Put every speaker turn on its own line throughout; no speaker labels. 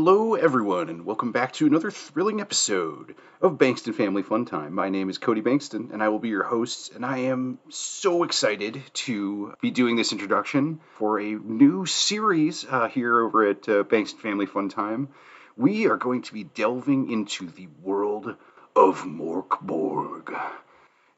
Hello, everyone, and welcome back to another thrilling episode of Bankston Family Fun Time. My name is Cody Bankston, and I will be your host. And I am so excited to be doing this introduction for a new series uh, here over at uh, Bankston Family Fun Time. We are going to be delving into the world of Morkborg.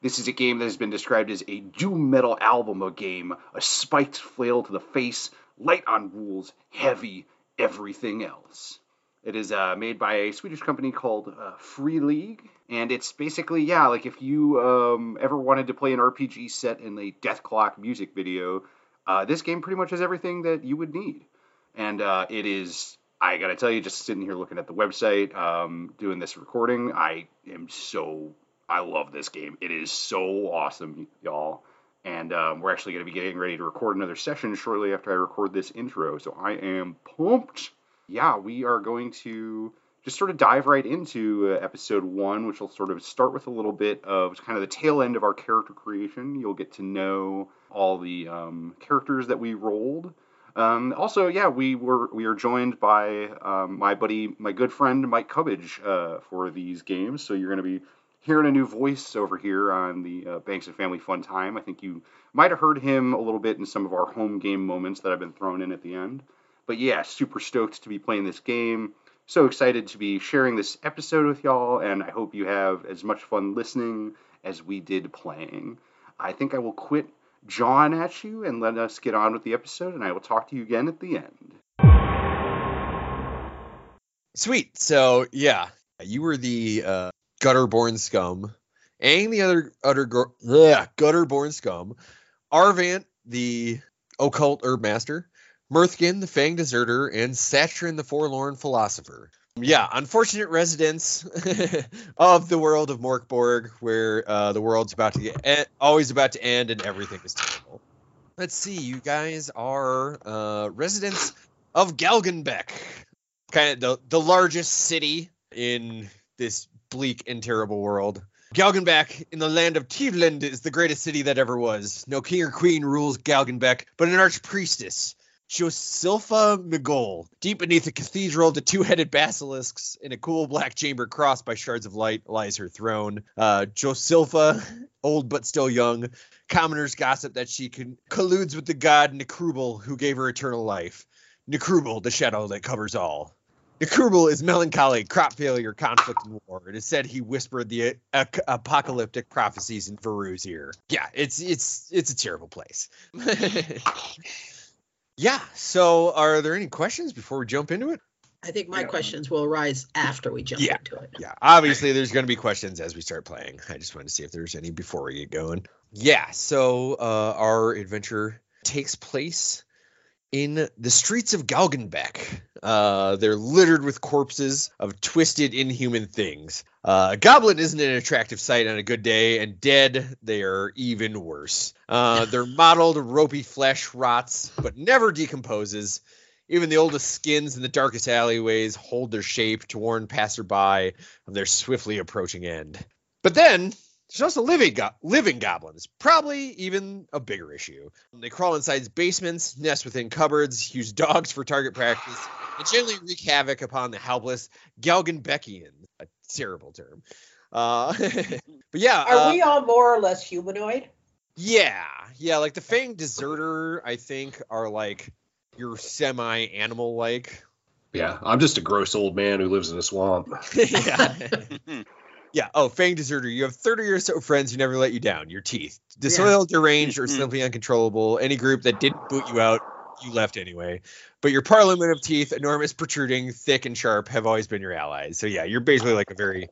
This is a game that has been described as a doom metal album of game, a spiked flail to the face, light on rules, heavy everything else. It is uh, made by a Swedish company called uh, Free League, and it's basically yeah, like if you um, ever wanted to play an RPG set in a Dethklok music video, uh, this game pretty much has everything that you would need, and uh, it is. I gotta tell you, just sitting here looking at the website, um, doing this recording, I am so I love this game. It is so awesome, y'all. And um, we're actually going to be getting ready to record another session shortly after I record this intro. So I am pumped. Yeah, we are going to just sort of dive right into uh, episode one, which will sort of start with a little bit of kind of the tail end of our character creation. You'll get to know all the um, characters that we rolled. Um, also, yeah, we were we are joined by um, my buddy, my good friend Mike Cubbage uh, for these games. So you're going to be hearing a new voice over here on the uh, Bankston Family Fun Time. I think you might have heard him a little bit in some of our home game moments that I've been thrown in at the end. But yeah, super stoked to be playing this game. So excited to be sharing this episode with y'all, and I hope you have as much fun listening as we did playing. I think I will quit John at you and let us get on with the episode, and I will talk to you again at the end.
Sweet. So yeah, you were the uh, gutter-born scum, Aang the other utter gutter-born scum, Arvant the occult herb master, Mirthkin the fang deserter, and Satrin the forlorn philosopher. Yeah, unfortunate residents of the world of Morkborg, where uh, the world's about to get always about to end and everything is terrible. Let's see, you guys are uh, residents of Galgenbeck, kind of the, the largest city in this bleak and terrible world. Galgenbeck in the land of Tveland is the greatest city that ever was. No king or queen rules Galgenbeck, but an archpriestess, Josilfa Migol. Deep beneath the cathedral, the two-headed basilisks in a cool black chamber crossed by shards of light lies her throne. Uh, Josilfa, old but still young, commoners gossip that she con- colludes with the god Nechrubel, who gave her eternal life. Nechrubel, the shadow that covers all. Nechrubel is melancholy, crop failure, conflict, and war. It is said he whispered the uh, apocalyptic prophecies in Verhu's ear. Yeah, it's it's it's a terrible place. yeah. So, are there any questions before we jump into it?
I think my yeah. questions will arise after we jump
yeah.
into it.
Yeah. Obviously, there's going to be questions as we start playing. I just wanted to see if there's any before we get going. Yeah. So, uh, our adventure takes place in the streets of Galgenbeck. Uh, they're littered with corpses of twisted, inhuman things. Uh, a goblin isn't an attractive sight on a good day, and dead, they are even worse. Uh, their mottled, ropey flesh rots, but never decomposes. Even the oldest skins in the darkest alleyways hold their shape to warn passerby of their swiftly approaching end. But then, there's also living go- living goblins, probably even a bigger issue. They crawl inside basements, nest within cupboards, use dogs for target practice, and generally wreak havoc upon the helpless Galgenbeckians. A terrible term. Uh, but yeah,
are
uh,
we all more or less humanoid?
Yeah, yeah. Like the Fang Deserter, I think, are like your semi-animal like.
Yeah, I'm just a gross old man who lives in a swamp.
yeah. Yeah. Oh, Fang Deserter. You have 30 or so friends who never let you down. Your teeth. Disloyal, yeah. deranged, or simply uncontrollable. Any group that didn't boot you out, you left anyway. But your parliament of teeth, enormous, protruding, thick, and sharp, have always been your allies. So yeah, you're basically like a very.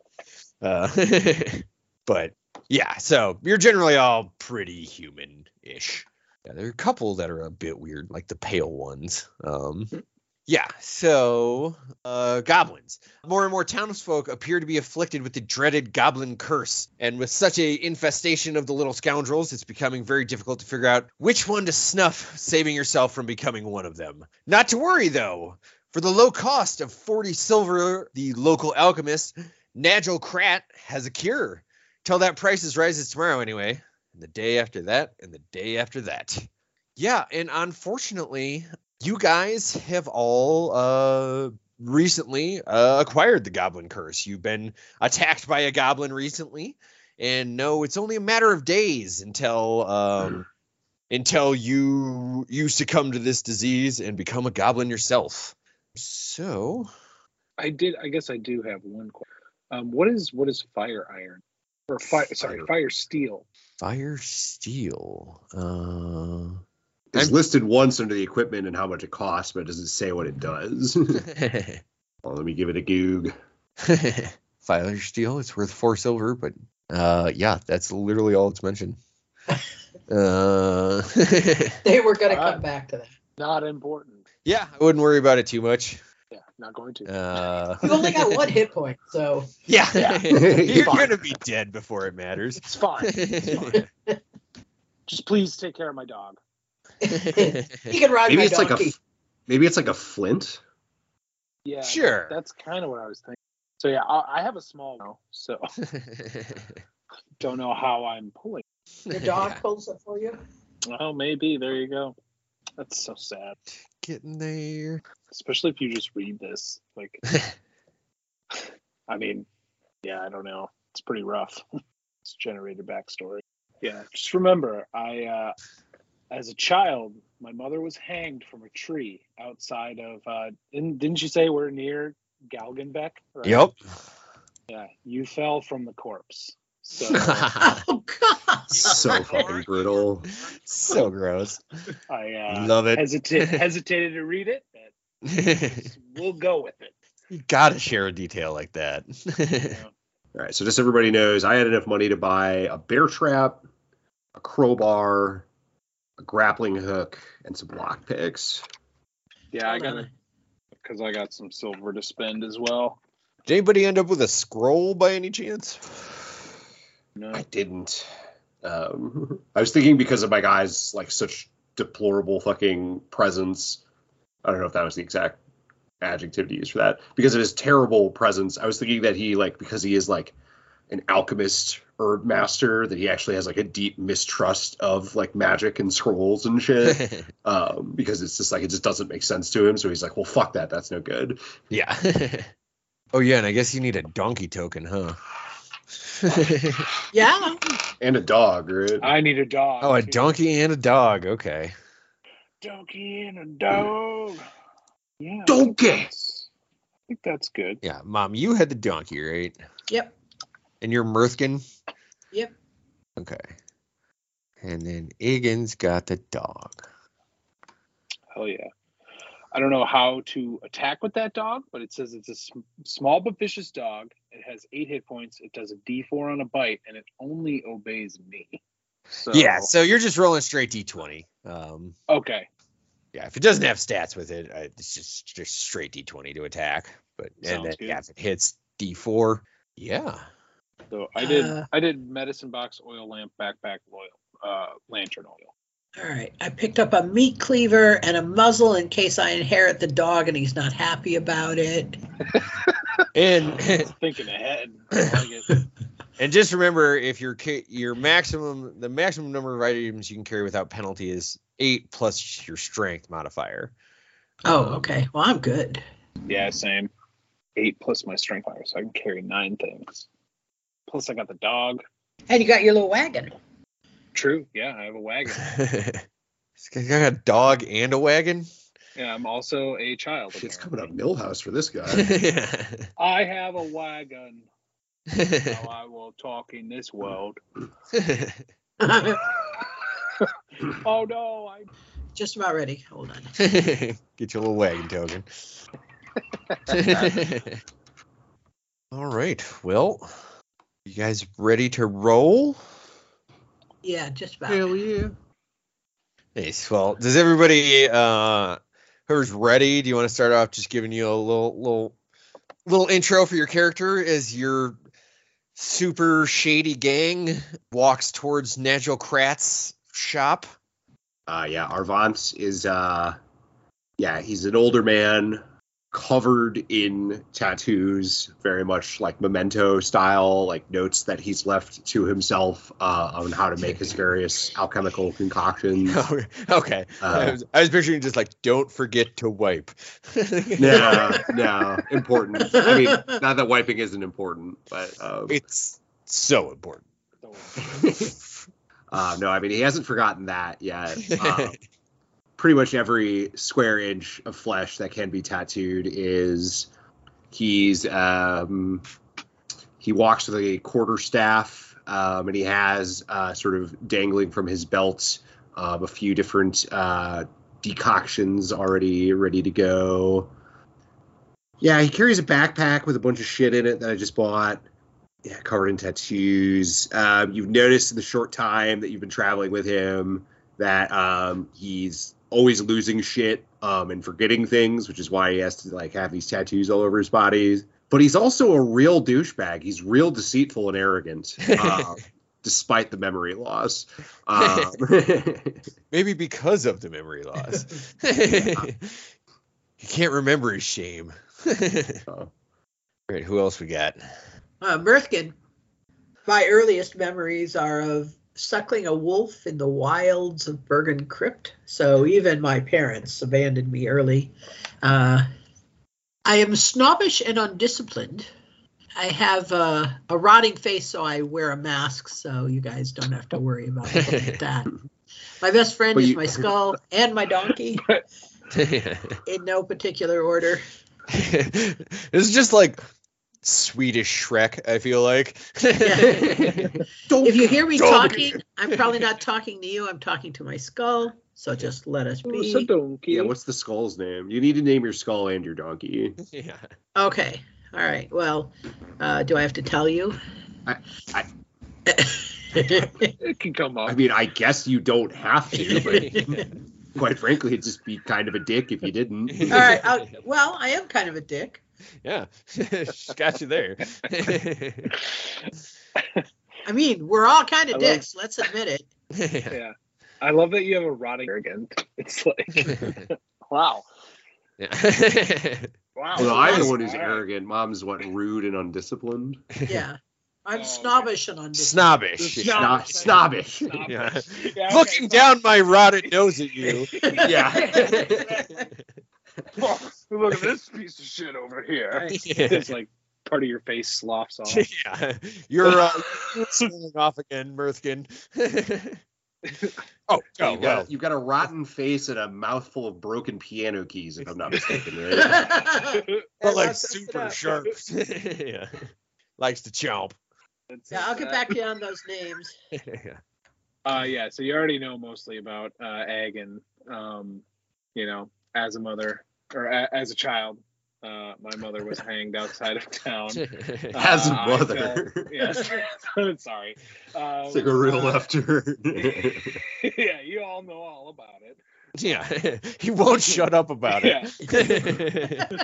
Uh, but yeah, so you're generally all pretty human-ish. Yeah, there are a couple that are a bit weird, like the pale ones. Um. Yeah, so uh, goblins. More and more townsfolk appear to be afflicted with the dreaded goblin curse, and with such a infestation of the little scoundrels, it's becoming very difficult to figure out which one to snuff, saving yourself from becoming one of them. Not to worry though, for the low cost of 40 silver, the local alchemist Nagel Krat has a cure. Till that price rises tomorrow anyway, and the day after that, and the day after that. Yeah, and unfortunately, you guys have all uh, recently uh, acquired the Goblin Curse. You've been attacked by a goblin recently, and no, it's only a matter of days until um, until you you succumb to this disease and become a goblin yourself. So,
I did. I guess I do have one question. Um, what is what is fire iron or fire? Sorry,
Fire-
fire steel.
fire steel. Uh,
It's
I'm-
listed once under the equipment and how much it costs, but it doesn't say what it does. well, let me give it a goog.
fire steel. It's worth four silver, but uh, yeah, that's literally all it's mentioned. Uh,
They were going to
Alright.
come back to that.
Not important.
yeah, I wouldn't worry about it too much.
Yeah, not going to.
Uh,
You only got one hit point, so
yeah,
Yeah.
you're gonna be dead before it matters.
It's fine. It's fine. Just please take care of my dog.
You can ride
Maybe
my
it's like a maybe it's like a flint.
Yeah,
Sure.
That's kind of what I was thinking. So yeah, I, I have a small one, so don't know how I'm pulling.
Your dog
Yeah.
pulls it for you.
Oh, maybe. There you go. That's so sad.
Getting there.
Especially if you just read this. Like, I mean, yeah, I don't know. It's pretty rough. it's generated backstory. Yeah, just remember, I, uh, as a child, my mother was hanged from a tree outside of. Uh, didn't, didn't you say we're near Galgenbeck? Right?
Yep.
Yeah, you fell from the corpse. So
Oh God!
So fucking brutal.
so gross.
I uh,
Love it.
hesita- hesitated to read it. But we'll go with it.
you gotta share a detail like that.
All right, so just everybody knows, I had enough money to buy a bear trap, a crowbar, a grappling hook, and some lock picks.
Yeah, I got it because I got some silver to spend as well.
Did anybody end up with a scroll by any chance?
No,
I didn't. Um, I was thinking because of my guy's like such deplorable fucking presence. I don't know if that was the exact adjective to use for that. Because of his terrible presence, I was thinking that he like because he is like an alchemist herb master, that he actually has like a deep mistrust of like magic and scrolls and shit. um, because it's just like it just doesn't make sense to him. So he's like, well, fuck that. That's no good.
yeah. oh yeah, and I guess you need a donkey token, huh?
Yeah.
And a dog, right?
I need a dog.
oh, a
too.
donkey and a dog. Okay.
donkey and a dog. Yeah,
Donkey!
I think that's good.
Yeah, mom, you had the donkey, right?
Yep.
And you're Mirthkin?
Yep.
Okay. And then Egan's got the dog.
Hell yeah. I don't know how to attack with that dog, but it says it's a sm- small but vicious dog. It has eight hit points. It does a D4 on a bite, and it only obeys me. So,
Yeah, so you're just rolling straight d20. Um,
Okay.
yeah, if it doesn't have stats with it, uh, it's just just straight d20 to attack. But and
Sounds
then
good.
yeah, if it hits d4, yeah.
So I did.
Uh,
I did medicine box, oil lamp, backpack, oil, uh, lantern oil.
All right. I picked up a meat cleaver and a muzzle in case I inherit the dog and he's not happy about it.
And
Thinking ahead. Like
and just remember, if your ca- your maximum the maximum number of items you can carry without penalty is eight plus your strength modifier.
Oh, okay. Well, I'm good.
Yeah, same. Eight plus my strength fire, so I can carry nine things. Plus, I got the dog.
And you got your little wagon.
True. Yeah, I have a wagon.
This guy's got a dog and a wagon.
Yeah, I'm also a child.
It's
apparently.
coming up Milhouse for this guy.
I have a wagon. Now I will talk in this world. Oh no! I
Just about ready. Hold on.
Get your little wagon token. All right. Well, you guys ready to roll?
Yeah, just about.
Hell yeah.
Nice. Well, does everybody uh who's ready? Do you want to start off just giving you a little little little intro for your character as your super shady gang walks towards Nigel Kratz shop?
Uh, yeah, Arvant is, uh, yeah, he's an older man, covered in tattoos, very much like memento style, like notes that he's left to himself uh, on how to make his various alchemical concoctions.
okay. I,
Uh,
was, I was picturing just like, don't forget to wipe.
no, no, important. I mean, not that wiping isn't important, but um,
It's so important.
uh, no, I mean he hasn't forgotten that yet. Um, pretty much every square inch of flesh that can be tattooed is he's um, he walks with a quarter staff um, and he has uh, sort of dangling from his belt um, a few different uh, decoctions already ready to go. Yeah, he carries a backpack with a bunch of shit in it that I just bought. Yeah, covered in tattoos. Um, you've noticed in the short time that you've been traveling with him that um, he's always losing shit um, and forgetting things, which is why he has to like have these tattoos all over his body. But he's also a real douchebag. He's real deceitful and arrogant, uh, despite the memory loss. Um,
Maybe because of the memory loss. he can't remember his shame.
Oh.
Right, who else we got?
Uh, Mirthkin. My earliest memories are of suckling a wolf in the wilds of Bergen Chrypt. So even my parents abandoned me early. Uh, I am snobbish and undisciplined. I have uh, a rotting face, so I wear a mask, so you guys don't have to worry about that. My best friend
But
is my skull and my donkey, in no particular order.
it's just like Swedish Shrek, I feel like.
If you hear me
Donkey.
talking, I'm probably not talking to you. I'm talking to my skull. So just let us
Oh, so
be.
donkey.
yeah, what's the skull's name? You need to name your skull and your donkey.
yeah.
Okay. All right. Well, uh, do I have to tell you?
I- I-
It can come
off.
I
mean, I guess you don't have to, but quite frankly, it'd just be kind of a dick if you didn't.
All right. I'll, well, I am kind of a dick.
Yeah. She's got you there.
I mean, we're all kind
I
of
love-
dicks. Let's admit it.
yeah. I love that you have a rotting arrogant. It's like, wow.
yeah.
Wow.
Well, I'm the one who's arrogant. Mom's what rude and undisciplined.
Yeah. I'm
Oh, okay.
snobbish and undisciplined.
Snobbish.
Snob- snobbish.
Yeah.
Yeah, okay,
Looking
so-
down my rotted nose at you.
Yeah.
Oh, look at this piece of shit over here.
Right.
Yeah.
It's like part of your face sloughs off.
yeah. You're uh, swelling off again, Mirthkin. oh, oh,
you've,
well.
got, you've got a rotten face and a mouthful of broken piano keys, if I'm not mistaken. Right?
But like
Let's mess it
super
up.
sharp. yeah. Likes to chomp.
It's-
Yeah, I'll get back to you on those names.
yeah.
Uh, yeah, so you already know mostly about uh, Agan. Um, you know, as a mother or a, as a child, uh, my mother was hanged outside of town.
As a
Uh, I
mother.
felt- yes, sorry. Um,
It's like a real
uh,
left turn.
yeah, you all know all about it.
yeah. he won't shut up about it.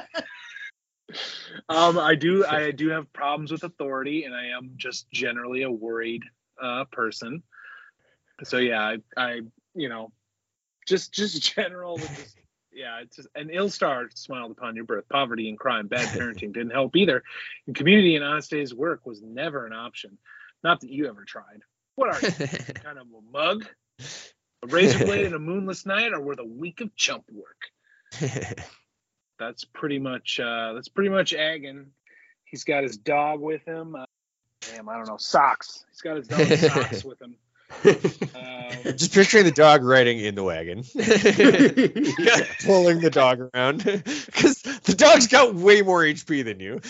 Um, I do, I do have problems with authority, and I am just generally a worried uh, person. So yeah, I, I, you know, just just general. Just, yeah, it's just an ill star smiled upon your birth. Poverty and crime, bad parenting didn't help either. And community and honest day's work was never an option. Not that you ever tried. What are you, kind of a mug? A razor blade and a moonless night, or were a week of chump work? that's pretty much uh that's pretty much Agan. He's got his dog with him. Uh, damn, I don't know socks. He's got his dog socks with him. Um,
Just picturing the dog riding in the wagon, pulling the dog around, because the dog's got way more HP than you.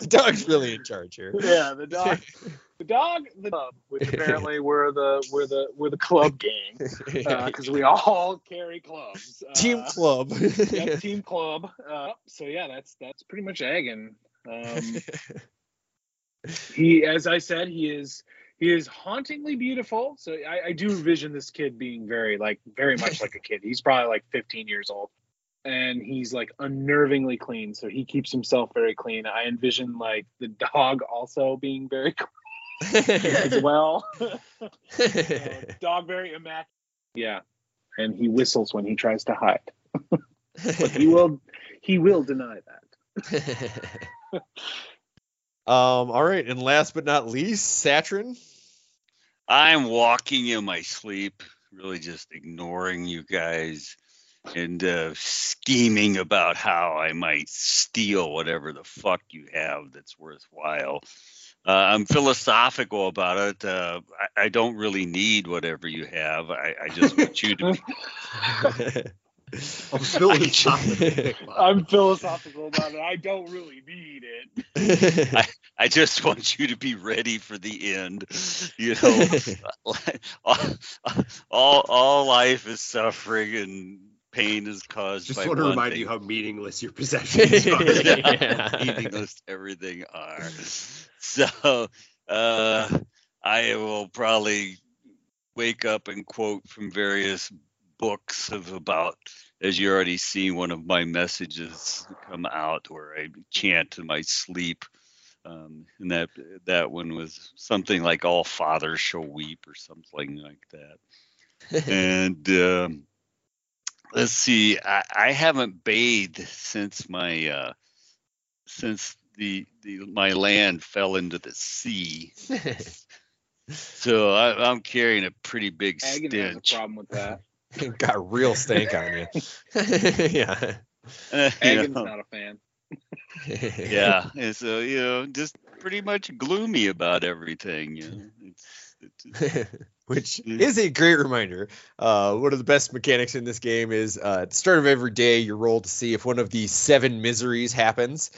the dog's really in charge here.
yeah, the dog, the dog, the club, which apparently we're the we're the we're the club gang because we all carry clubs. Uh,
Team club.
yeah, team club. Uh, so yeah, that's that's pretty much Agan. Um, he, as I said, he is he is hauntingly beautiful. So I, I do envision this kid being very like very much like a kid. He's probably like 15 years old, and he's like unnervingly clean. So he keeps himself very clean. I envision like the dog also being very clean as well. So, dog very immaculate. Yeah, and he whistles when he tries to hide. but he will he will deny that.
Um. All right, and last but not least, Satrin.
I'm walking in my sleep, really just ignoring you guys and uh, scheming about how I might steal whatever the fuck you have that's worthwhile. Uh, I'm philosophical about it. Uh, I, I, don't really need whatever you have. I, I just want you to.
I'm philosophical.
I'm philosophical about it. I don't really need it.
I, I just want you to be ready for the end. You know, all, all, all life is suffering and pain is caused
just
by
want to remind
thing.
you how meaningless your possessions are.
yeah. meaningless everything are. So uh, I will probably wake up and quote from various books of about as you already see, one of my messages come out where I chant in my sleep. Um, and that that one was something like all fathers shall weep or something like that. and um, let's see, I, I, haven't bathed since my uh, since the, the my land fell into the sea. so I, am carrying a pretty big
Agony
stench.
Has a problem with that.
Got a real stank on you. yeah.
Uh,
Agon's
you know,
not a fan.
yeah, and so you know, just pretty much gloomy about everything. You know, it's, it's,
which is a great reminder. Uh, one of the best mechanics in this game is uh, at the start of every day, you roll to see if one of the seven miseries happens.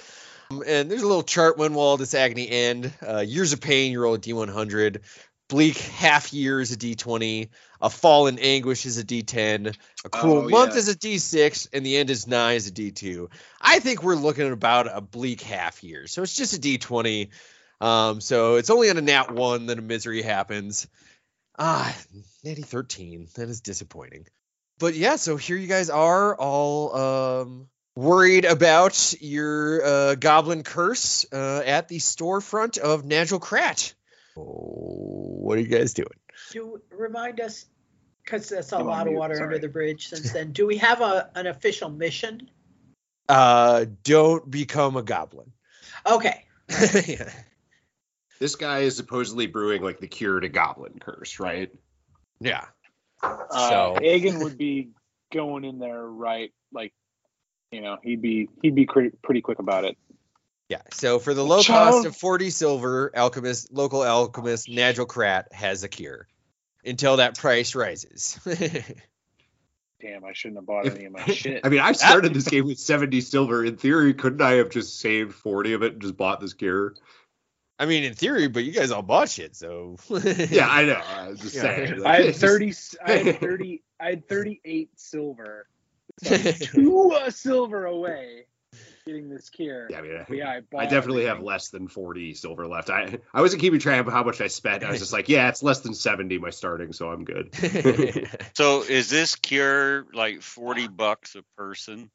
Um, and there's a little chart when will all this agony end. Uh, years of pain, you roll a d100. Bleak half year is a d20. A fall in anguish is a d10. A cruel
Oh,
month
yeah.
is a d6. And the end is nine is a d2. I think we're looking at about a bleak half year. So it's just a d20. Um, so it's only on a nat one that a misery happens. Ah, natty 13. That is disappointing. But yeah, so here you guys are all um, worried about your uh, goblin curse uh, at the storefront of Nagel Krat. Oh, what are you guys doing?
Do remind us, because that's a
I'm on
lot of
mute,
water
sorry.
under the bridge since then. Do we have a an official mission?
Uh, don't become a goblin.
Okay.
yeah.
This guy is supposedly brewing like the cure to goblin curse, right?
Yeah.
Uh,
So-
Agan would be going in there right, like, you know, he'd be he'd be pretty pretty quick about it.
Yeah. So for the low
Child-
cost of 40 silver, alchemist, local alchemist Nagel Krat has a cure until that price rises.
Damn, I shouldn't have bought
If-
any of my shit.
I mean, I started this game with 70 silver. In theory, couldn't I have just saved 40 of it and just bought this gear?
I mean, in theory, but you guys all bought shit, so
Yeah, I know. I was just
Yeah.
saying.
I had thirty. I had thirty. I had thirty-eight silver. So two uh, silver away getting this cure.
Yeah, I mean,
yeah, I,
I definitely have less than 40 silver left. I I wasn't keeping track of how much I spent. I was just like, yeah, it's less than 70 my starting, so I'm good.
So is this cure like forty bucks a person?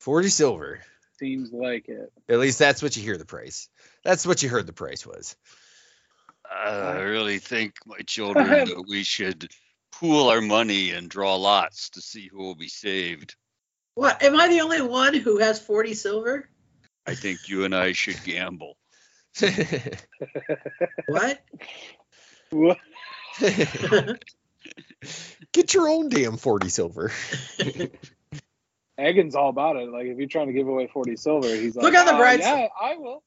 40 silver.
Seems like it.
At least that's what you hear the price. That's what you heard the price was.
I really think, my children, that we should pool our money and draw lots to see who will be saved.
What? Am I the only one who has 40 silver?
I think you and I should gamble.
What?
What?
Get your own damn 40 silver.
Egan's all about it. Like if you're trying to give away forty silver, he's like,
Look on the
"Uh,
bright
Yeah, I will.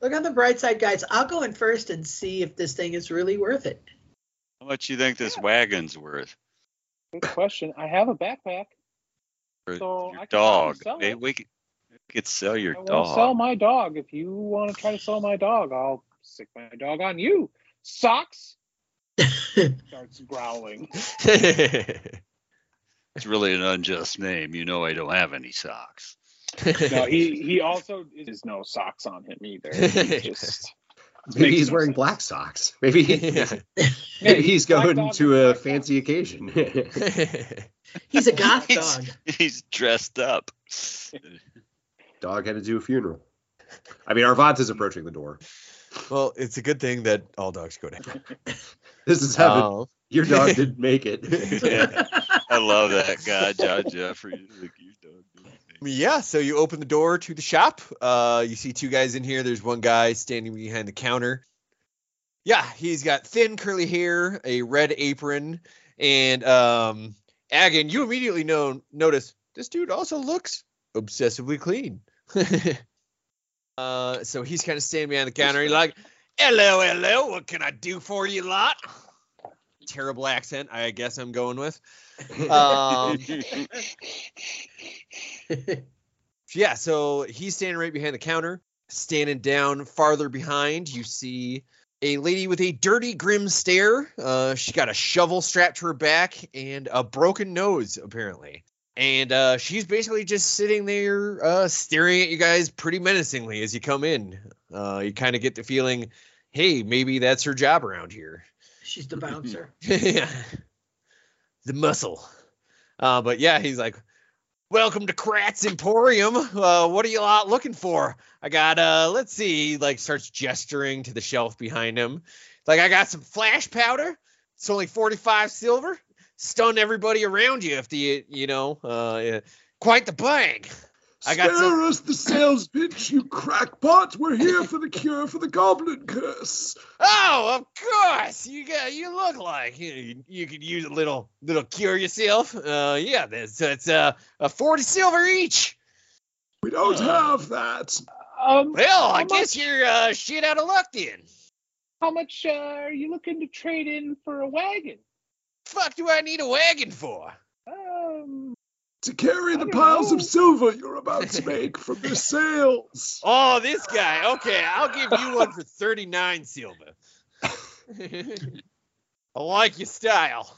Look on the bright side, guys. I'll go in first and see if this thing is really worth it.
How much you think this wagon's worth?
Good question. I have a backpack.
For
So
your
can
dog.
sell
Maybe
it.
we could, we could sell your
I
dog.
sell my dog. If you want to try to sell my dog, I'll stick my dog on you. Socks. Starts growling.
It's really an unjust name. You know I don't have any socks.
No, he he also is no socks on him either. He just
Maybe he's
no
wearing
sense.
black socks. Maybe,
Yeah.
maybe he's going to a
black
fancy occasion.
He's a goth
He's-
dog.
He's dressed up.
Dog had to do a funeral. I mean, Arvant is approaching the door.
well, it's a good thing that all dogs go to heaven.
This is heaven.
Oh.
Your dog didn't make it.
Yeah. I love that guy, John Jeffrey. Like, you don't.
Yeah, so you open the door to the shop. Uh, you see two guys in here. There's one guy standing behind the counter. Yeah, he's got thin curly hair, a red apron, and um, Agan, you immediately know notice this dude also looks obsessively clean. uh, so he's kind of standing behind the counter. He's like, "Hello, hello, what can I do for you, lot?" Terrible accent, I guess I'm going with. Um, yeah, so he's standing right behind the counter. Standing down farther behind, you see a lady with a dirty, grim stare. Uh, she got a shovel strapped to her back and a broken nose, apparently. And uh, she's basically just sitting there uh, staring at you guys pretty menacingly as you come in. Uh, you kind of get the feeling, hey, maybe that's her job around here.
She's the bouncer.
yeah. The muscle. Uh, but yeah, he's like, Welcome to Kratz Emporium. Uh, what are you lot looking for? I got uh let's see, like starts gesturing to the shelf behind him. Like I got some flash powder. It's only 45 silver. Stun everybody around you if the you know, uh quite the bang. I got
Spare
some-
us the sales pitch, you crackpot. We're here for the cure for the goblin curse.
Oh, of course. You got you look like you, you could use a little little cure yourself. Uh yeah, that's that's uh a 40 silver each.
We don't have that.
Um,
Well, I
How
guess
much?
you're uh shit out of luck then.
how much uh, are you looking to trade in for a wagon?
Fuck do I need a wagon for?
Um,
To carry the piles
know.
of silver you're about to make from your sales.
Oh, this guy. Okay, I'll give you one for 39 silver. I like your style.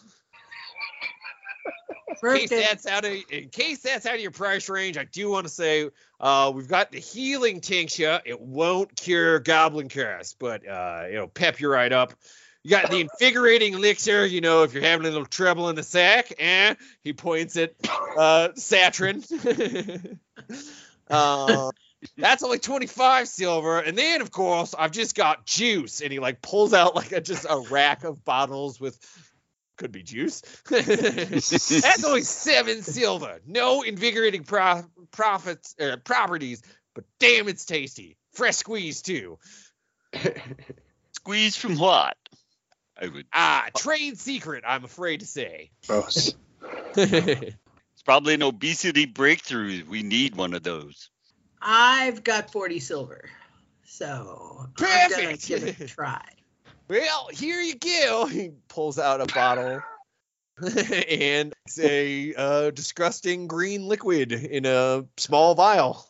In case that's out of in case that's out of your price range, I do want to say uh, we've got the healing tincture. It won't cure goblin curse, but uh, it'll pep you right up. You got the invigorating elixir. You know, if you're having a little trouble in the sack, eh? He points at uh, uh, that's only 25 silver. And then, of course, I've just got juice. And he like pulls out like a, just a rack of bottles with could be juice. That's only seven silver. No invigorating pro- profits uh, properties, but damn, it's tasty. Fresh squeeze too.
Squeeze from what? I would.
Ah, trade secret. I'm afraid to say.
gross.
It's probably an obesity breakthrough. We need one of those.
I've got 40 silver. So I'm gonna give it a try.
well, here you go. He pulls out a bottle and it's a uh, disgusting green liquid in a small vial.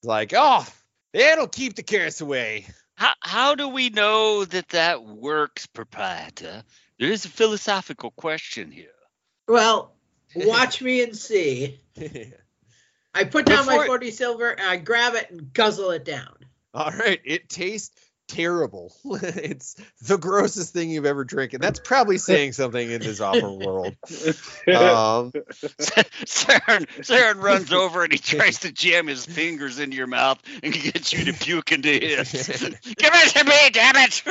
It's like, oh, that'll keep the curse away.
How how do we know that that works, proprietor? There is a philosophical question here.
Well, watch me and see. I put down my
Before-
40 silver and I grab it and guzzle it down.
All right, it tastes terrible. it's the grossest thing you've ever drank, and that's probably saying something in this awful world. Um,
Saren, Saren runs over and he tries to jam his fingers into your mouth and gets you to puke into his. Give it to me, damn it!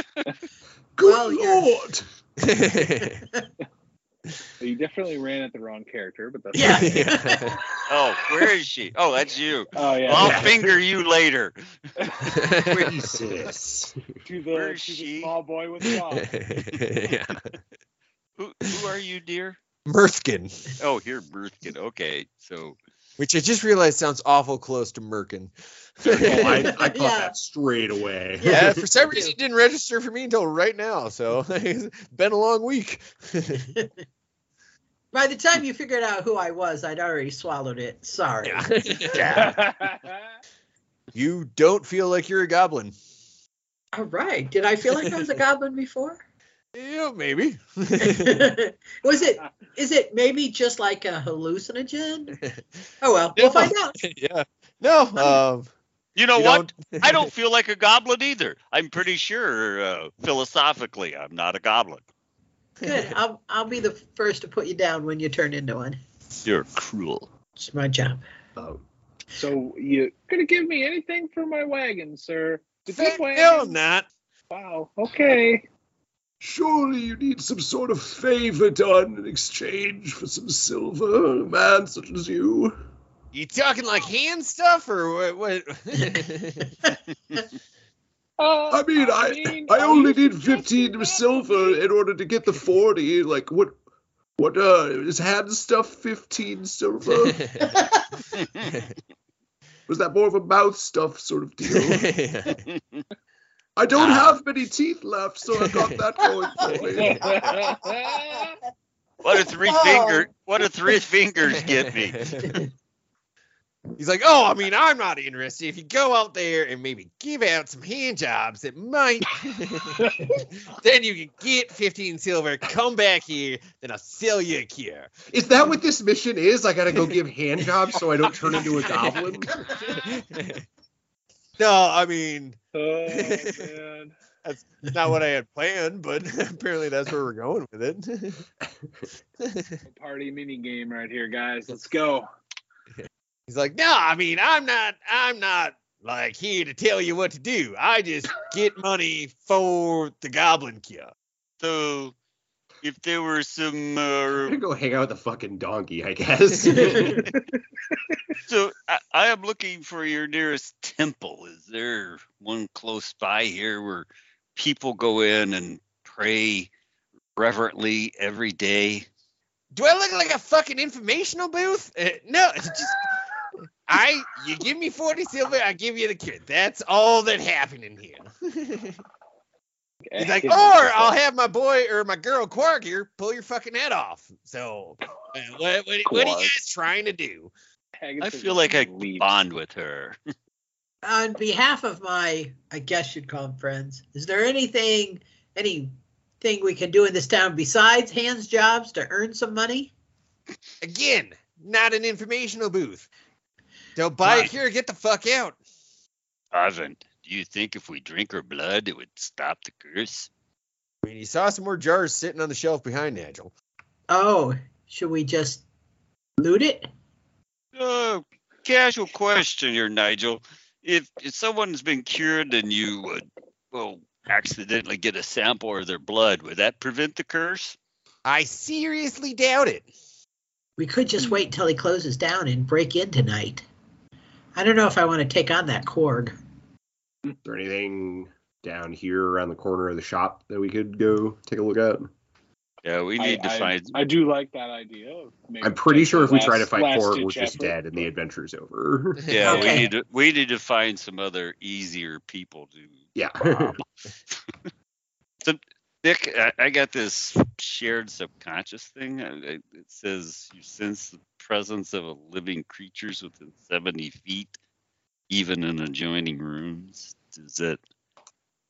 Good
Well, yeah.
lord.
You definitely ran at the wrong character, but that's
Yeah.
Yeah.
Oh, where is she? Oh, that's you.
Oh yeah.
I'll
yeah.
finger you later.
Jesus.
to the,
Where's
to the
she?
small boy with the dog.
yeah.
Who, who are you, dear?
Mirthkin,
Oh, here, Mirthkin. Okay, so
which I just realized sounds awful close to Merkin.
Oh, I, I caught
Yeah.
that straight away.
yeah, for some reason it didn't register for me until right now. So it's been a long week.
By the time you figured out who I was, I'd already swallowed it. Sorry.
yeah. You don't feel like you're a goblin.
All right. Did I feel like I was a goblin before?
Yeah, maybe.
was it? Is it maybe just like a hallucinogen? Oh well, we'll find out.
yeah. No. Um,
you know
you
what?
don't-
I don't feel like a goblin either. I'm pretty sure, uh, philosophically, I'm not a goblin.
Good. I'll I'll be the first to put you down when you turn into one.
You're cruel.
It's my job.
Oh,
so you gonna give me anything for my wagon, sir? It's a good
Hell
wagon.
not.
Wow. Okay.
Surely you need some sort of favor done in exchange for some silver, a man such as you.
You talking like hand stuff or what? what?
Uh,
I mean, I I
are
only
you
need fifteen silver
that
in order to get the forty. Like what? What uh is hand stuff fifteen silver? Was that more of a mouth stuff sort of deal? I don't
Ah.
have many teeth left, so I got that going for me.
What a three finger what a three fingers get me.
He's like, oh, I mean, I'm not interested. If you go out there and maybe give out some hand jobs that might, then you can get 15 silver. Come back here, then I'll sell you a cure.
Is that what this mission is? I gotta go give hand jobs so I don't turn into a goblin.
no, I mean,
oh man.
that's not what I had planned, but apparently that's where we're going with it.
Party mini game right here, guys. Let's go.
He's like, no, I mean, I'm not, I'm not like here to tell you what to do. I just get money for the goblin cure.
So if there were some
I'm
uh,
gonna go hang out with the fucking donkey, I guess.
so I, I am looking for your nearest temple. Is there one close by here where people go in and pray reverently every day?
Do I look like a fucking informational booth? Uh, no, it's just I. You give me forty silver, I give you the kid. That's all that happened in here. He's like, or I'll have my boy or my girl Quark here pull your fucking head off. So, uh, what, what, what are you guys trying to do?
I feel like I
leave.
bond with her.
On behalf of my, I guess you'd call them friends, is there anything, anything we can do in this town besides hands jobs to earn some money?
Again, not an informational booth. Don't buy a
Right.
cure, get the fuck out.
Ivan, do you think if we drink her blood, it would stop the curse?
I mean, you saw some more jars sitting on the shelf behind Nigel.
Oh, should we just loot it?
Uh, casual question here, Nigel. If if someone's been cured and you would, well, accidentally get a sample of their blood, would that prevent the curse?
I seriously doubt it.
We could just wait until he closes down and break in tonight. I don't know if I want to take on that Korg.
Is there anything down here around the corner of the shop that we could go take a look at?
Yeah, we
I-
need to
I,
find.
I do like that idea. maybe
I'm pretty sure if we
last-
try to fight
last
Korg, we're just
effort,
dead and the
but-
adventure's over.
yeah,
Okay.
we need to we need to find some other easier people to
Yeah.
Nick, I, I got this shared subconscious thing. It says you sense the presence of living creatures within 70 feet, even in adjoining rooms. Does that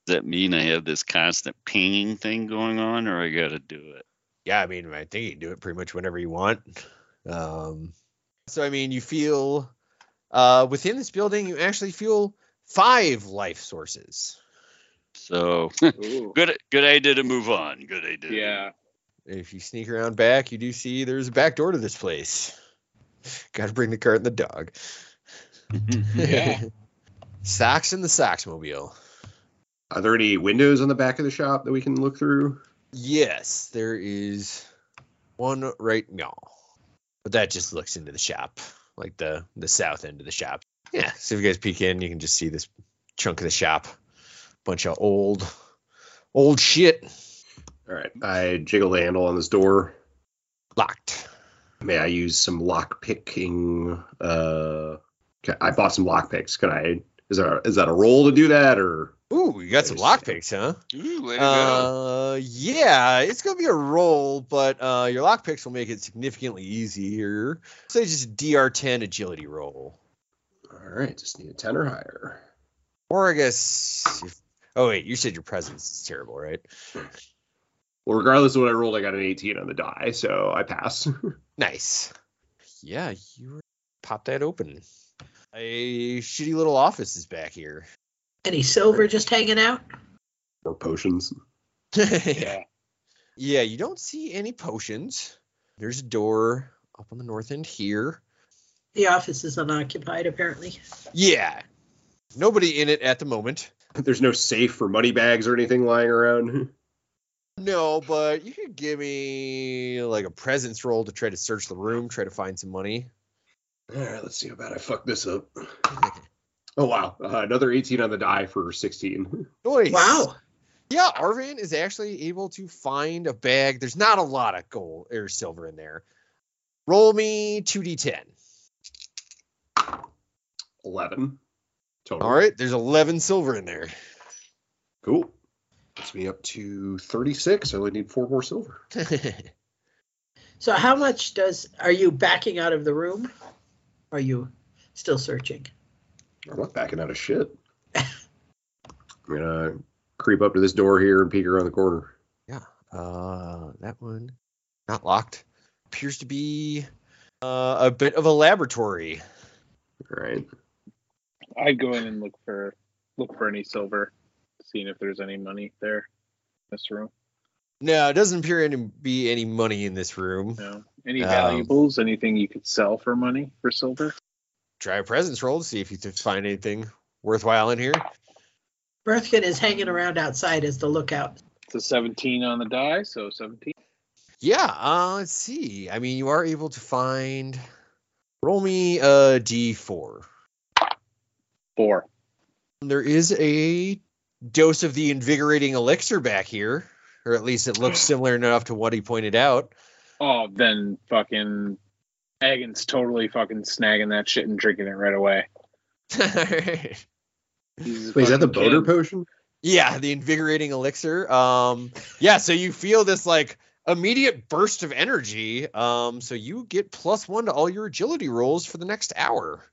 does that mean I have this constant pinging thing going on, or I got to do it?
Yeah, I mean, I think you can do it pretty much whenever you want. Um, so, I mean, you feel uh, within this building, you actually feel five life sources.
So
Ooh.
good, good idea to move on. Good idea.
Yeah.
If you sneak around back, you do see there's a back door to this place. Got to bring the cart and the dog.
Yeah.
Socks in the Socksmobile.
Are there any windows on the back of the shop that we can look through?
Yes, there is one right now, but that just looks into the shop, like the the south end of the shop. Yeah, so if you guys peek in, you can just see this chunk of the shop, bunch of old, old shit
All right. I jiggle the handle on this door.
locked.
May I use some lock picking? Uh, I bought some lock picks. Can I? Is that a, is that a roll to do that or?
Ooh, you got some
Nice.
lockpicks, huh?
Ooh, way to go.
Uh, yeah, it's gonna be a roll, but uh, your lockpicks will make it significantly easier. So just a DR10 agility roll,
All right. Just need a ten or higher.
or I guess. If, oh wait, you said your presence is terrible, right?
Well, regardless of what I rolled, I got an 18 on the die, so I pass.
Nice. Yeah, you were- pop that open. A shitty little office is back here.
Any silver just hanging out?
or potions.
Yeah.
Yeah, you don't see any potions. There's a door up on the north end here.
The office is unoccupied, apparently.
Yeah. Nobody in it at the moment.
There's no safe for money bags or anything lying around.
No, but you could give me like a presence roll to try to search the room, try to find some money.
All right, let's see how bad I fucked this up. Oh wow, uh, another 18 on the die for 16.
Nice.
Wow.
Yeah, Arvin is actually able to find a bag. There's not a lot of gold or silver in there. Roll me 2d10.
11 total.
All right, there's 11 silver in there.
cool. Gets me up to 36. I only need four more silver.
So how much does are you backing out of the room? Are you still searching?
I'm not backing out of shit. I'm gonna creep up to this door here and peek around the corner.
yeah, uh, that one not locked. Appears to be uh, a bit of a laboratory.
All right.
I'd go in and look for look for any silver, seeing if there's any money there in this room.
No, it doesn't appear to be any money in this room.
No. Any
Um,
valuables? anything you could sell for money for silver?
Try a presence roll to see if you can find anything worthwhile in here.
Mirthkin is hanging around outside as the lookout.
It's a 17 on the die, so 17.
Yeah, uh, let's see. I mean, you are able to find. Roll me a d4.
Four.
There is a dose of the invigorating elixir back here, or at least it looks similar enough to what he pointed out.
Oh, then fucking Agon's totally fucking snagging that shit and drinking it right away. He's a
Wait, is that the boater
kid.
potion?
yeah, the invigorating elixir. Um, yeah, so you feel this like immediate burst of energy. Um, so you get plus one to all your agility rolls for the next hour.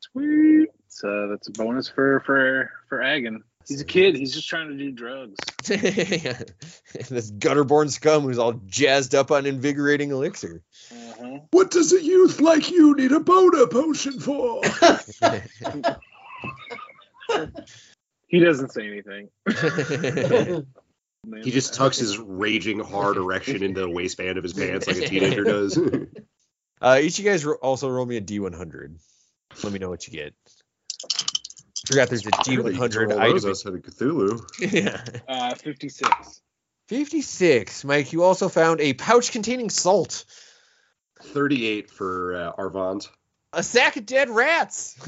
Sweet. So that's a bonus for for for Agon. He's a kid. He's just trying to do drugs.
this gutterborn scum who's all jazzed up on invigorating elixir.
Uh-huh.
What does a youth like you need a boner potion for?
He doesn't say anything.
he just tucks his raging hard erection into the waistband of his pants like a teenager does.
uh, each of you guys also roll me a D100. Let me know what you get. Forgot there's a D100 item.
Us had a Cthulhu.
yeah.
Uh, 56.
56. Mike, you also found a pouch containing salt,
38 for uh, Arvant.
a sack of dead rats.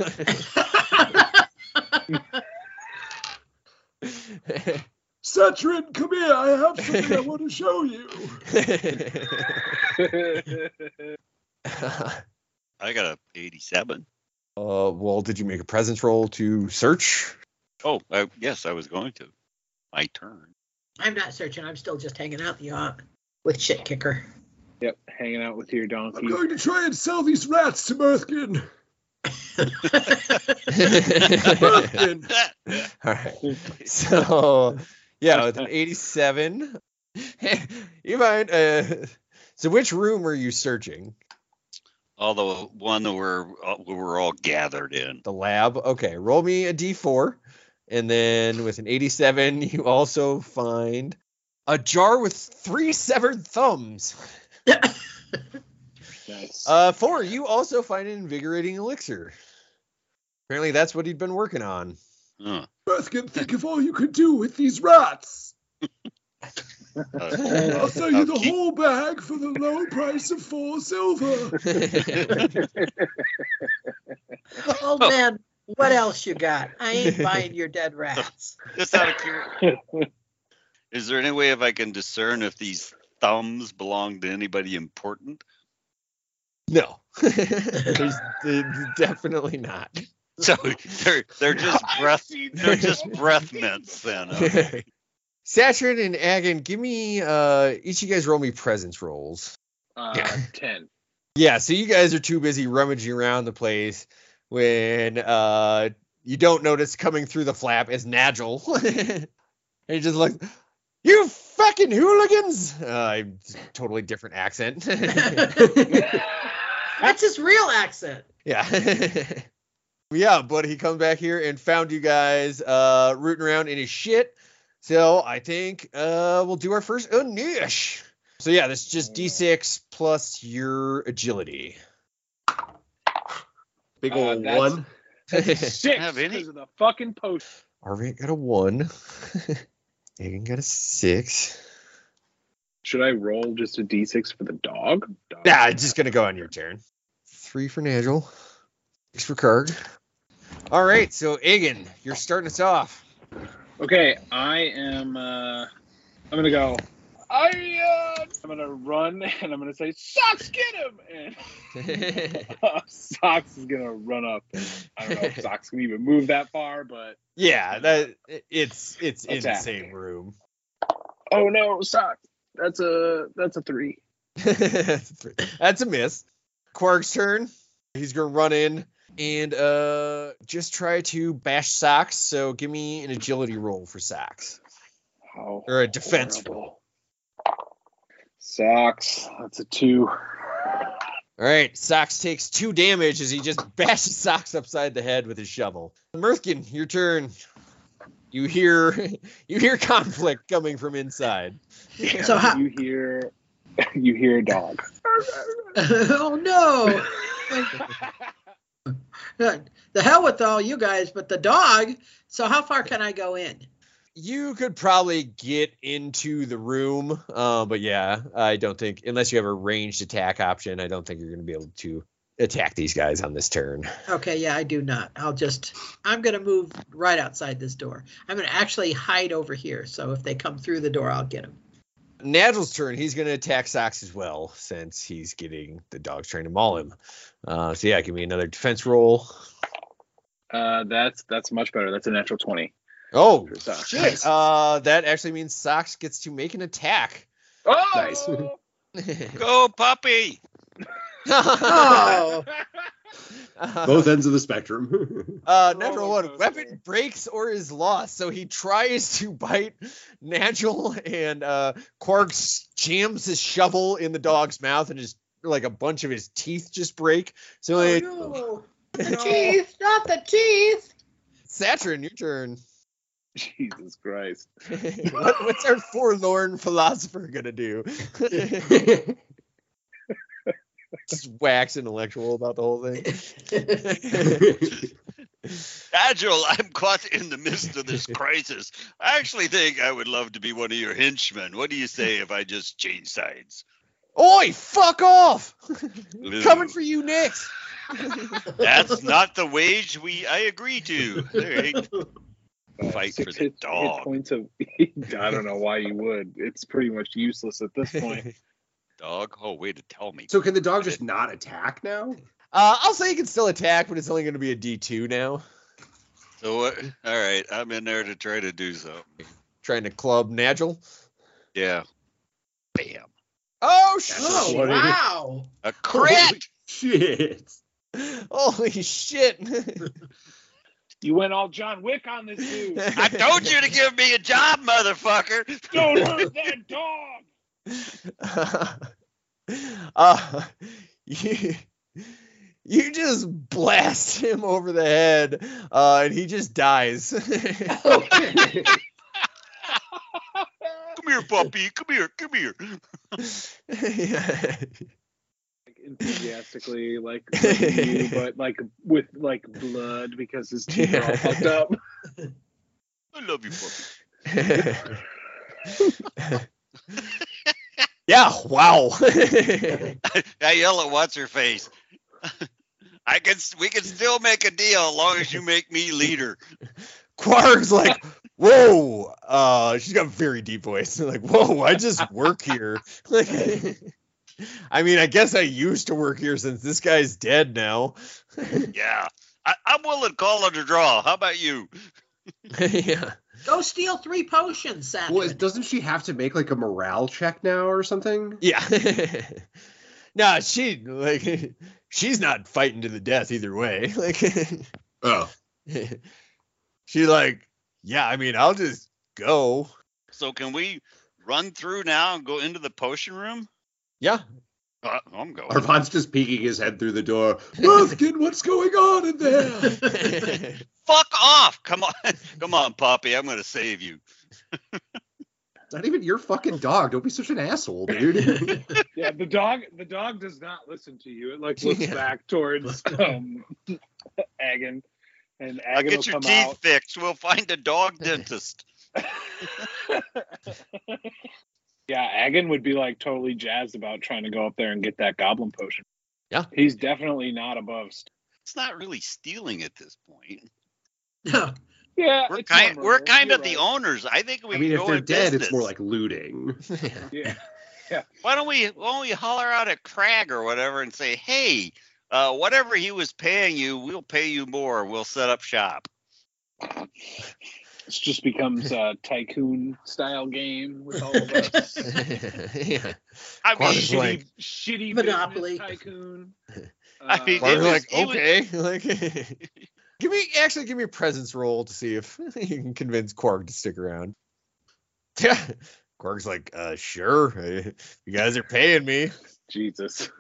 Satrin, come here. I have something I want to show you.
I got a 87.
Uh, well, did you make a presence roll to search?
Oh, I, yes, I was going to. My turn.
I'm not searching. I'm still just hanging out in the yacht with shit kicker.
yep, hanging out with your donkey.
I'm going to try and sell these rats to Mirthkin.
All right. So, yeah, with an 87, you find. Uh, so, which room are you searching?
Although one that we're uh, we're all gathered in.
The lab. Okay, roll me a d4, and then with an 87, you also find a jar with three severed thumbs.
Nice.
Uh, four. You also find an invigorating elixir. Apparently, that's what he'd been working on.
Huh.
Mirthkin, think of all you could do with these rats.
Uh,
I'll sell you the whole bag for the low price of four silver.
Old man, what else you got? I ain't buying your dead rats.
just out of curiosity, is there any way if I can discern if these thumbs belong to anybody important?
no, There's, definitely not.
So they're they're just breath they're just breath mints then. Okay.
Saturn and Agon, give me uh each of you guys roll me presence rolls.
Uh,
Yeah.
10.
Yeah, so you guys are too busy rummaging around the place when uh you don't notice coming through the flap is Nagel. and he just like you fucking hooligans! Uh, totally different accent.
That's his real accent.
yeah. yeah, but he comes back here and found you guys uh rooting around in his shit. So I think uh we'll do our first niche. So yeah, this is just D6 plus your agility.
Big
Uh,
old
that's-
one.
Six
Have any?
because of the fucking post.
Arvant got a one. Agan got a six.
Should I roll just a d6 for the dog? dog?
Yeah, it's just gonna go on your turn. Three for Nigel. Six for Karg. All right, so Egan, you're starting us off.
Okay, I am. Uh, I'm gonna go. I. Uh, I'm gonna run and I'm gonna say, "Socks, get him!" And uh, Socks is gonna run up. And I don't know if Socks can even move that far, but
yeah, that it's it's in the same room.
oh no, Socks. That's a that's a three.
That's a miss. Quark's turn. He's gonna run in and uh just try to bash Socks. So give me an agility roll for Socks.
How
Or a defense
horrible. Socks. That's a two.
All right, Socks takes two damage as he just bashes Socks upside the head with his shovel. Mirthkin, your turn. You hear you hear conflict coming from inside.
So how-
you hear you hear a dog.
oh no! The hell with all you guys, but the dog. So how far can I go in?
You could probably get into the room, uh, but yeah, I don't think unless you have a ranged attack option, I don't think you're going to be able to attack these guys on this turn.
Okay, yeah, I do not. I'll just. I'm gonna move right outside this door. I'm gonna actually hide over here. So if they come through the door, I'll get them.
Nagel's turn. He's going to attack Socks as well, since he's getting the dogs trying to maul him. Uh, so yeah, give me another defense roll.
Uh, that's that's much better. That's a natural twenty.
Oh
for Socks.
shit! Uh, that actually means Socks gets to make an attack.
Oh!
Nice.
Go puppy.
Oh,
Both ends of the spectrum.
Uh, natural
Roller
one.
coaster.
Weapon breaks or is lost. So he tries to bite Nigel, and uh, Quark jams his shovel in the dog's mouth, and just like a bunch of his teeth just break. So,
oh
like,
no! The teeth, not the teeth.
Saturn, your turn.
Jesus Christ.
what, what's our forlorn philosopher gonna do? just wax intellectual about the whole thing.
Agile, I'm caught in the midst of this crisis. I actually think I would love to be one of your henchmen. What do you say if I just change sides?
Oi, fuck off! Coming for you next.
That's not the wage we I agree to. All right.
Uh,
Fight for the
hit,
dog.
Hit points of. I don't know why you would. It's pretty much useless at this point.
Dog. Oh, way to tell me.
so can the dog just not attack now?
Uh, I'll say you can still attack, but it's only going to be a D2 now.
So what? All right, I'm in there to try to do something.
Trying to club Nigel.
Yeah. Bam.
Oh,
Oh
shit.
What?
wow!
A crit.
Shit.
Holy shit.
You went all John Wick on this dude.
I told you to give me a job, motherfucker.
Don't hurt that dog.
uh, you, you just blast him over the head, uh, and he just dies.
Come here, puppy. Come here. Come here.
Yeah.
Like, enthusiastically, like hugging you, but like with like blood because his teeth are all fucked up.
I love you, puppy.
yeah, wow.
I yell at what's her face. I can. We can still make a deal as long as you make me leader.
Quark's like, whoa. Uh, she's got a very deep voice. Like, whoa, I just work here. Like, I mean, I guess I used to work here since this guy's dead now.
Yeah, I, I'm willing to call it a draw. How about you?
yeah.
Go steal three potions, Saturn.
Well, doesn't she have to make like a morale check now or something?
Yeah. nah, she like she's not fighting to the death either way. Like
Oh.
she like, yeah, I mean, I'll just go.
So can we run through now and go into the potion room?
Yeah.
Uh, I'm going.
Arvon's just peeking his head through the door. Mirthkin, what's going on in there?
Fuck off! Come on, come on, Poppy. I'm gonna save you.
Not even your fucking dog. Don't be such an asshole, dude.
Yeah, the dog. The dog does not listen to you. It like looks
Yeah.
back towards um, Agan, and
I'll
Agan will
get your
come
teeth
out.
fixed. We'll find a dog dentist.
Yeah, Agan would be like totally jazzed about trying to go up there and get that goblin potion.
Yeah.
He's definitely not above. st-
It's not really stealing at this point.
No.
Yeah,
We're
it's
kind we're kind
You're
of the owners. I think we
I mean,
can
if
go
they're dead,
business.
it's more like looting.
Yeah.
Why don't we why don't we holler out at Crag or whatever and say, hey, uh, whatever he was paying you, we'll pay you more. We'll set up shop.
It just becomes a tycoon style game with all of us.
yeah.
I mean,
Quarter's
shitty,
like-
shitty
Monopoly.
business tycoon.
I mean,
Uh,
it was-
like,
it was-
okay, like, give me actually give me a presence roll to see if you can convince Quark to stick around. Yeah, Quark's like, uh, sure, you guys are paying me.
Jesus.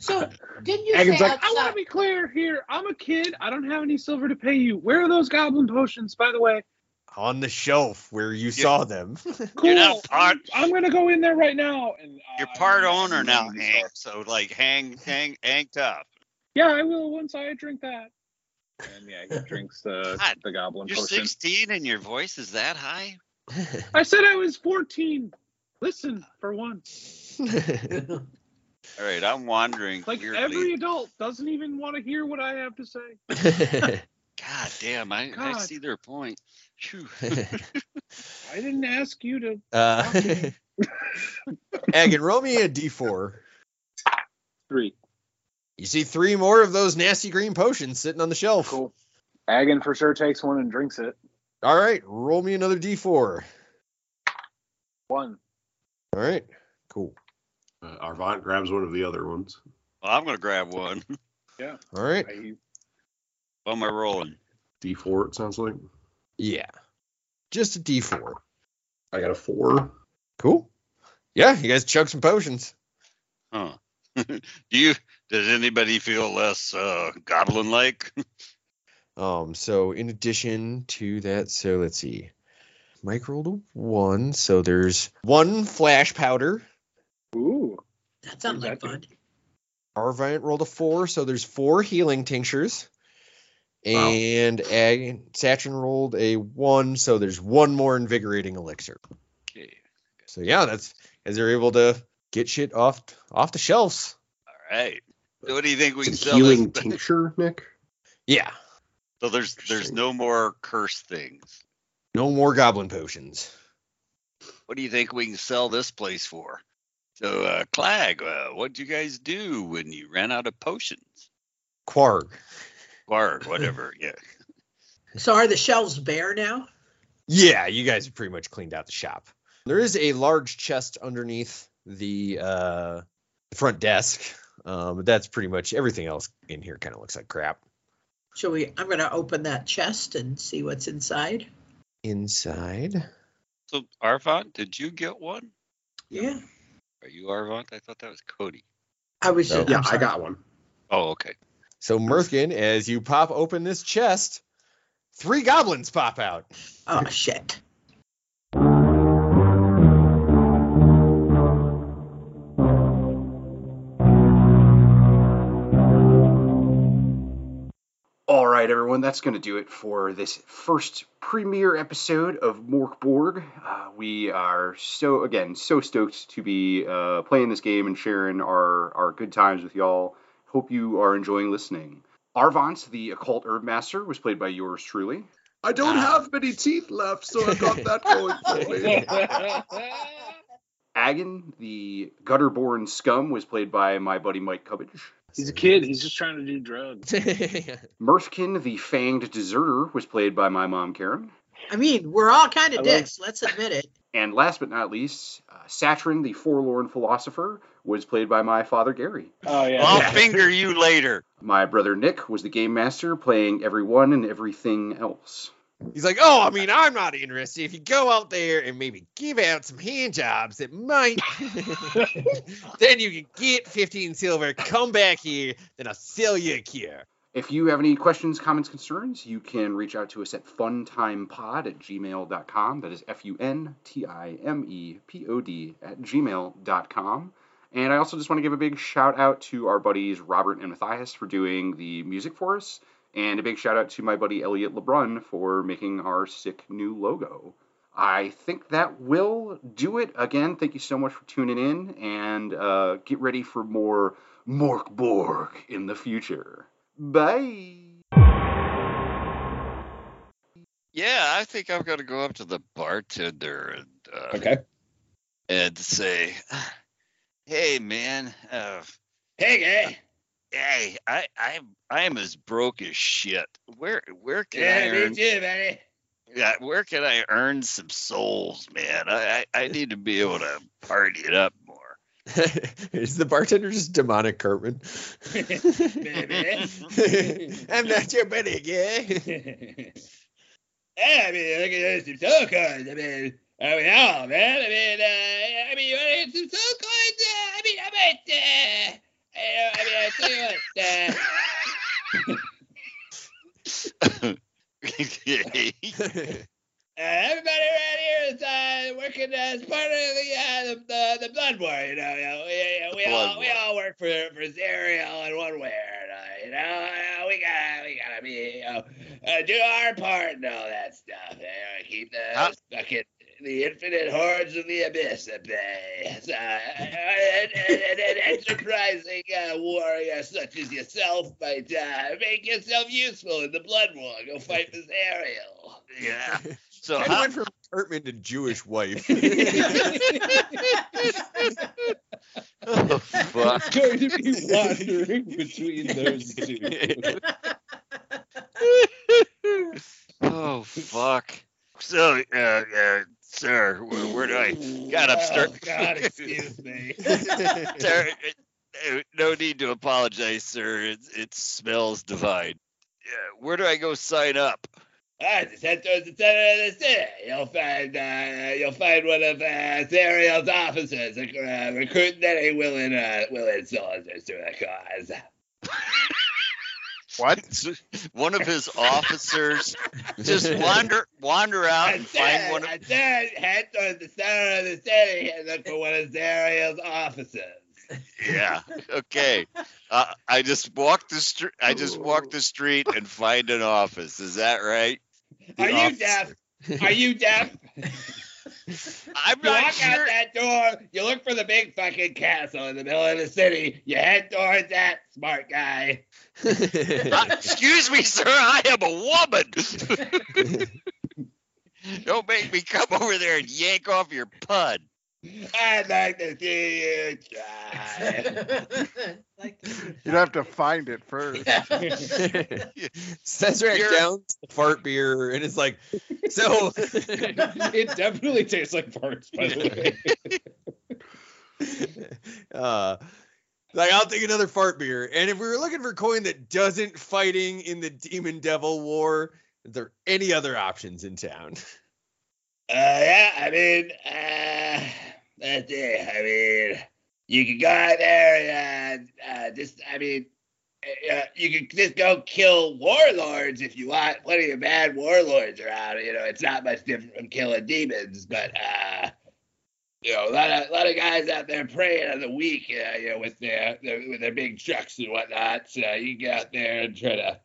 So didn't you
Agan's
say
like, I want to be clear here. I'm a kid. I don't have any silver to pay you. Where are those goblin potions, by the way?
On the shelf where you saw them.
Cool.
not part-
I'm, I'm gonna go in there right now. And uh,
You're part owner now, Hank. So like, hang, hang, hang tough.
Yeah, I will once I drink that. And yeah, he drinks the
God,
the goblin
You're
potion.
16 and your voice is that high.
I said I was 14. Listen for once.
All right, I'm wandering.
Like
weirdly.
every adult doesn't even want to hear what I have to say.
God damn, I, I see their point.
I didn't ask you to.
uh, Agan, roll me a d4.
Three.
You see three more of those nasty green potions sitting on the shelf.
Cool. Agan for sure takes one and drinks it.
All right, roll me another d4.
One.
All right, cool.
Uh, Arvant grabs one of the other ones.
Well, I'm gonna grab one. Yeah.
All right,
I,
What am I rolling?
D4, it sounds like.
yeah, just a d4.
I got a four.
Cool. Yeah, you guys chug some potions.
Huh? Do you? Does anybody feel less uh, goblin-like?
Um, so in addition to that, so let's see. Mike rolled a one, so there's one flash powder.
ooh.
That sounds like fun.
that
Arvant rolled a four, so there's four healing tinctures.
Wow.
And Ag- Satrin rolled a one, so there's one more invigorating elixir.
Okay.
So yeah, that's as they're able to get shit off off the shelves.
All right. So what do you think we can
It's a
sell
healing
this?
tincture, Nick.
Yeah,
So there's there's no more curse things.
no more goblin potions.
What do you think we can sell this place for? So, uh, Clag, uh, what'd you guys do when you ran out of potions?
Quarg.
Or whatever. Yeah.
So are the shelves bare now?
Yeah, you guys have pretty much cleaned out the shop. There is a large chest underneath the uh, front desk, um, but that's pretty much everything else in here. Kind of looks like crap.
Shall we? I'm going to open that chest and see what's inside.
Inside,
So, Arvant, did you get one?
Yeah.
Are you Arvant? I thought that was Cody.
I was.
No.
I'm
Yeah, I got one.
Oh, okay.
So Mirthkin, as you pop open this chest, three goblins pop out.
Oh shit.
All right, everyone, that's going to do it for this first premiere episode of Mork Borg. Uh, we are so, again, so stoked to be uh, playing this game and sharing our, our good times with y'all. Hope you are enjoying listening. Arvant, the occult herb master, was played by yours truly.
I don't
Ah.
have many teeth left, so I got that going for me.
Agan, the gutterborn scum, was played by my buddy Mike Cubbage.
He's a kid. He's just trying to do drugs.
Mirthkin, the fanged deserter, was played by my mom Karen.
I mean, we're all kind
I
of
love-
dicks. Let's admit it.
And last but not least, uh, Satrin, the forlorn philosopher, was played by my father Gary.
Oh yeah.
I'll
yeah.
finger you later.
My brother Nick was the game master, playing everyone and everything else.
He's like, oh, I mean, I'm not interested. If you go out there and maybe give out some hand jobs that might, then you can get 15 silver. Come back here, then I'll sell you a cure.
If you have any questions, comments, concerns, you can reach out to us at funtimepod at gmail.com. That is F U N T I M E P O D at gmail.com. And I also just want to give a big shout out to our buddies Robert and Matthias for doing the music for us. And a big shout out to my buddy Elliot LeBrun for making our sick new logo. I think that will do it. Again, thank you so much for tuning in, and uh, get ready for more Mork Borg in the future. Bye.
Yeah, I think I'm gonna go up to the bartender and uh,
Okay.
and say, "Hey, man, uh,
Hey, hey.
hey, I I'm I am as broke as shit. Where where can I earn?
Yeah, me too, buddy.
Yeah, where can I earn some souls, man? I I, I need to be able to party it up more."
Is the bartender just demonic Cartman? I'm not your buddy, yeah.
I mean, look at those some soul cards. I mean, I mean, oh man. I mean, uh, I mean, you want to get some soul cards? Uh, I mean, I might. Uh, I, mean, I tell you what. Uh, uh, everybody around here is uh, working as part of the uh, the, the, the blood war. You know, you know we, we
Blood
all we all work for for Zariel in one way or another. You know, uh, we got we gotta be you know uh, do our part and all that stuff. You know, keep the
Huh?
fucking the infinite hordes of the abyss at bay. So, uh, and, and, and, and enterprising uh, warrior such as yourself might uh, make yourself useful in the blood war. Go fight for Zariel.
yeah. So
I
how,
went from Cartman to Jewish wife.
oh, fuck.
going to be wandering between those two.
oh fuck. So, uh, uh, sir, where, where do I? God, I'm
Oh. God, excuse me.
sir, uh, no need to apologize, sir. It, it smells divine. Yeah, where do I go sign up?
Ah, just head towards the center of the city. You'll find uh, you'll find one of uh, Zariel's officers uh, recruiting any willing uh, willing soldiers to the cause.
What?
One of his officers just wander wander out
I
and find
said,
one of.
I said head towards the center of the city and look for one of Zariel's officers.
Yeah. Okay. Uh, I just walk the street. I just walk the street and find an office. Is that right?
The
Are you deaf? Are you deaf?
I'm
You
not
walk
sure.
out that door, you look for the big fucking castle in the middle of the city, you head towards that, smart guy.
Excuse me, sir. I am a woman. Don't make me come over there and yank off your pud.
I'd like to see you try.
Like to-
You'd have to find it first.
Cesaric
You're-
downs the fart beer and it's like, so
it definitely tastes like farts, by the way.
uh like I'll take another fart beer. And if we were looking for coin that doesn't fighting in the demon devil war, is there any other options in town?
Uh, yeah, I mean, uh, let's see. I mean, you could go out there and uh, just, I mean, uh, you could just go kill warlords if you want. Plenty of bad warlords around. You know, it's not much different from killing demons, but uh, you know, a lot of a lot of guys out there praying on the week, Uh, you know, with their, their with their big trucks and whatnot. So you can get out there and try to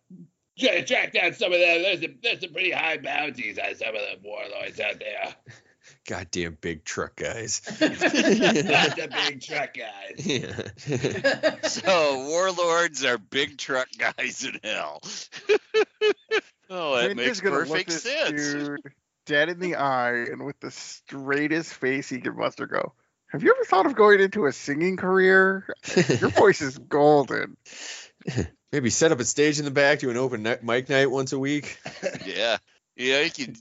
try to track down some of them. There's a, there's some pretty high bounties on some of the warlords out there.
Goddamn big truck guys.
Not the big truck guys.
yeah.
So warlords are big truck guys in hell. oh, that
Quinter's
makes perfect sense.
Dude dead in the eye and with the straightest face he could muster go. Have you ever thought of going into a singing career? Your voice is golden.
Maybe set up a stage in the back, do an open mic night once a week.
Yeah, yeah. You can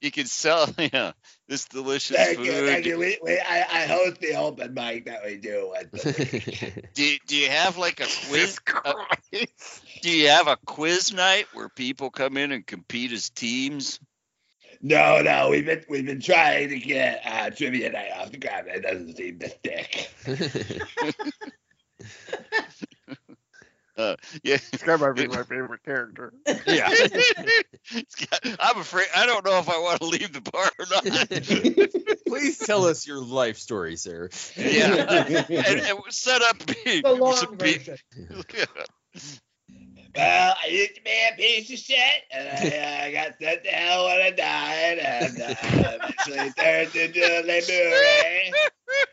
you can sell yeah this delicious
Thank
food.
you, thank you. We, we, I, I host the open mic that we do. once a week.
Do do you have like a quiz?
Jesus
Do you have a quiz night where people come in and compete as teams?
No, no, we've been we've been trying to get uh, trivia night off the ground. It doesn't seem to stick.
Uh, yeah.
This guy might be my favorite character.
yeah.
Got- I'm afraid I don't know if I want to leave the bar or not.
Please tell us your life story, sir.
yeah, and, and set up
the long
some pe-
version.
Yeah.
Well, I used to be a piece of shit, and I uh, got sent to hell when I died, and uh, eventually turned into a lemure.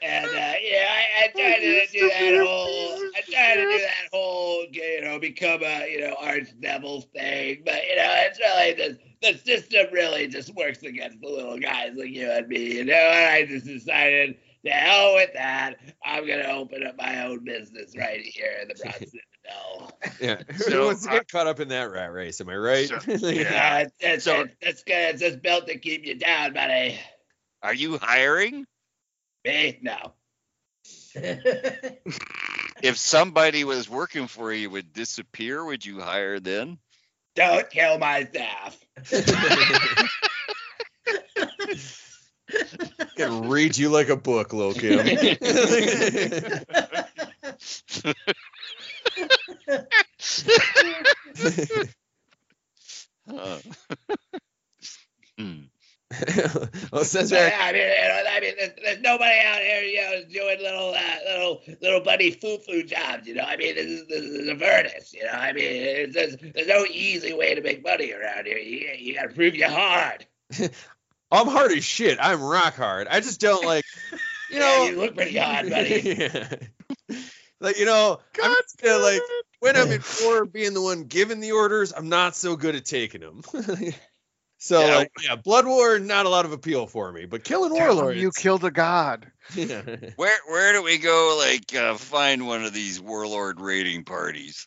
And uh, yeah, I, I tried to do that whole, I tried to do that whole, you know, become a, you know, arch devil thing, but you know, it's really just the system really just works against the little guys like you and me, you know. And I just decided, to hell with that, I'm gonna open up my own business right here in the Bronze Citadel.
Yeah. Who
So,
wants to
uh,
get caught up in that rat race? Am I right?
So-
yeah.
Yeah, it's, it's,
So-
it's, it's good. It's just built to keep you down, buddy.
Are you hiring?
Me? No.
If somebody was working for you would disappear, would you hire then?
Don't kill my staff.
Can read you like a book, Lil Kim.
Uh, hmm.
well, it says
Yeah,
right.
I mean, you know, I mean, there's, there's nobody out here, you know, doing little, uh, little, little buddy foo-foo jobs. You know, I mean, this is, this is Avernus. You know, I mean, it's, there's, there's no easy way to make money around here. You, you got to prove you're hard.
I'm hard as shit. I'm rock hard. I just don't like, you know.
yeah, you look pretty hard, buddy.
Yeah. Like you know, I'm just gonna, like when I'm in war, being the one giving the orders, I'm not so good at taking them. so
Yeah.
like, yeah, blood war, not a lot of appeal for me, but killing
Tell 'em
warlords.
you killed a god.
yeah.
Where where do we go? Like uh, find one of these warlord raiding parties?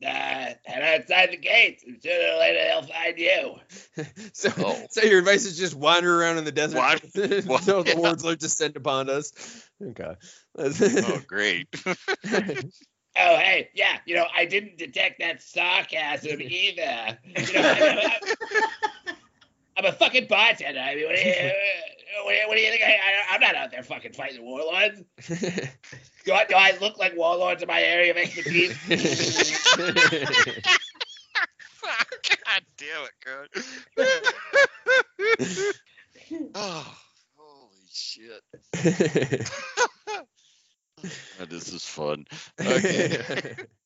Uh, head outside the gates, and sooner or later they'll find you.
So,
Oh.
so your advice is just wander around in the desert
What?
until the
Yeah.
hordes like descend upon us. Okay.
Oh, great!
Oh, hey, yeah, you know, I didn't detect that sarcasm either. You know, I'm, I'm a fucking bartender. I mean, what do you, what do you, what do you think? I, I, I'm not out there fucking fighting warlords. Do I, do I look like warlords in my area of expertise?
God damn it, God. oh, holy shit! This is fun. Okay.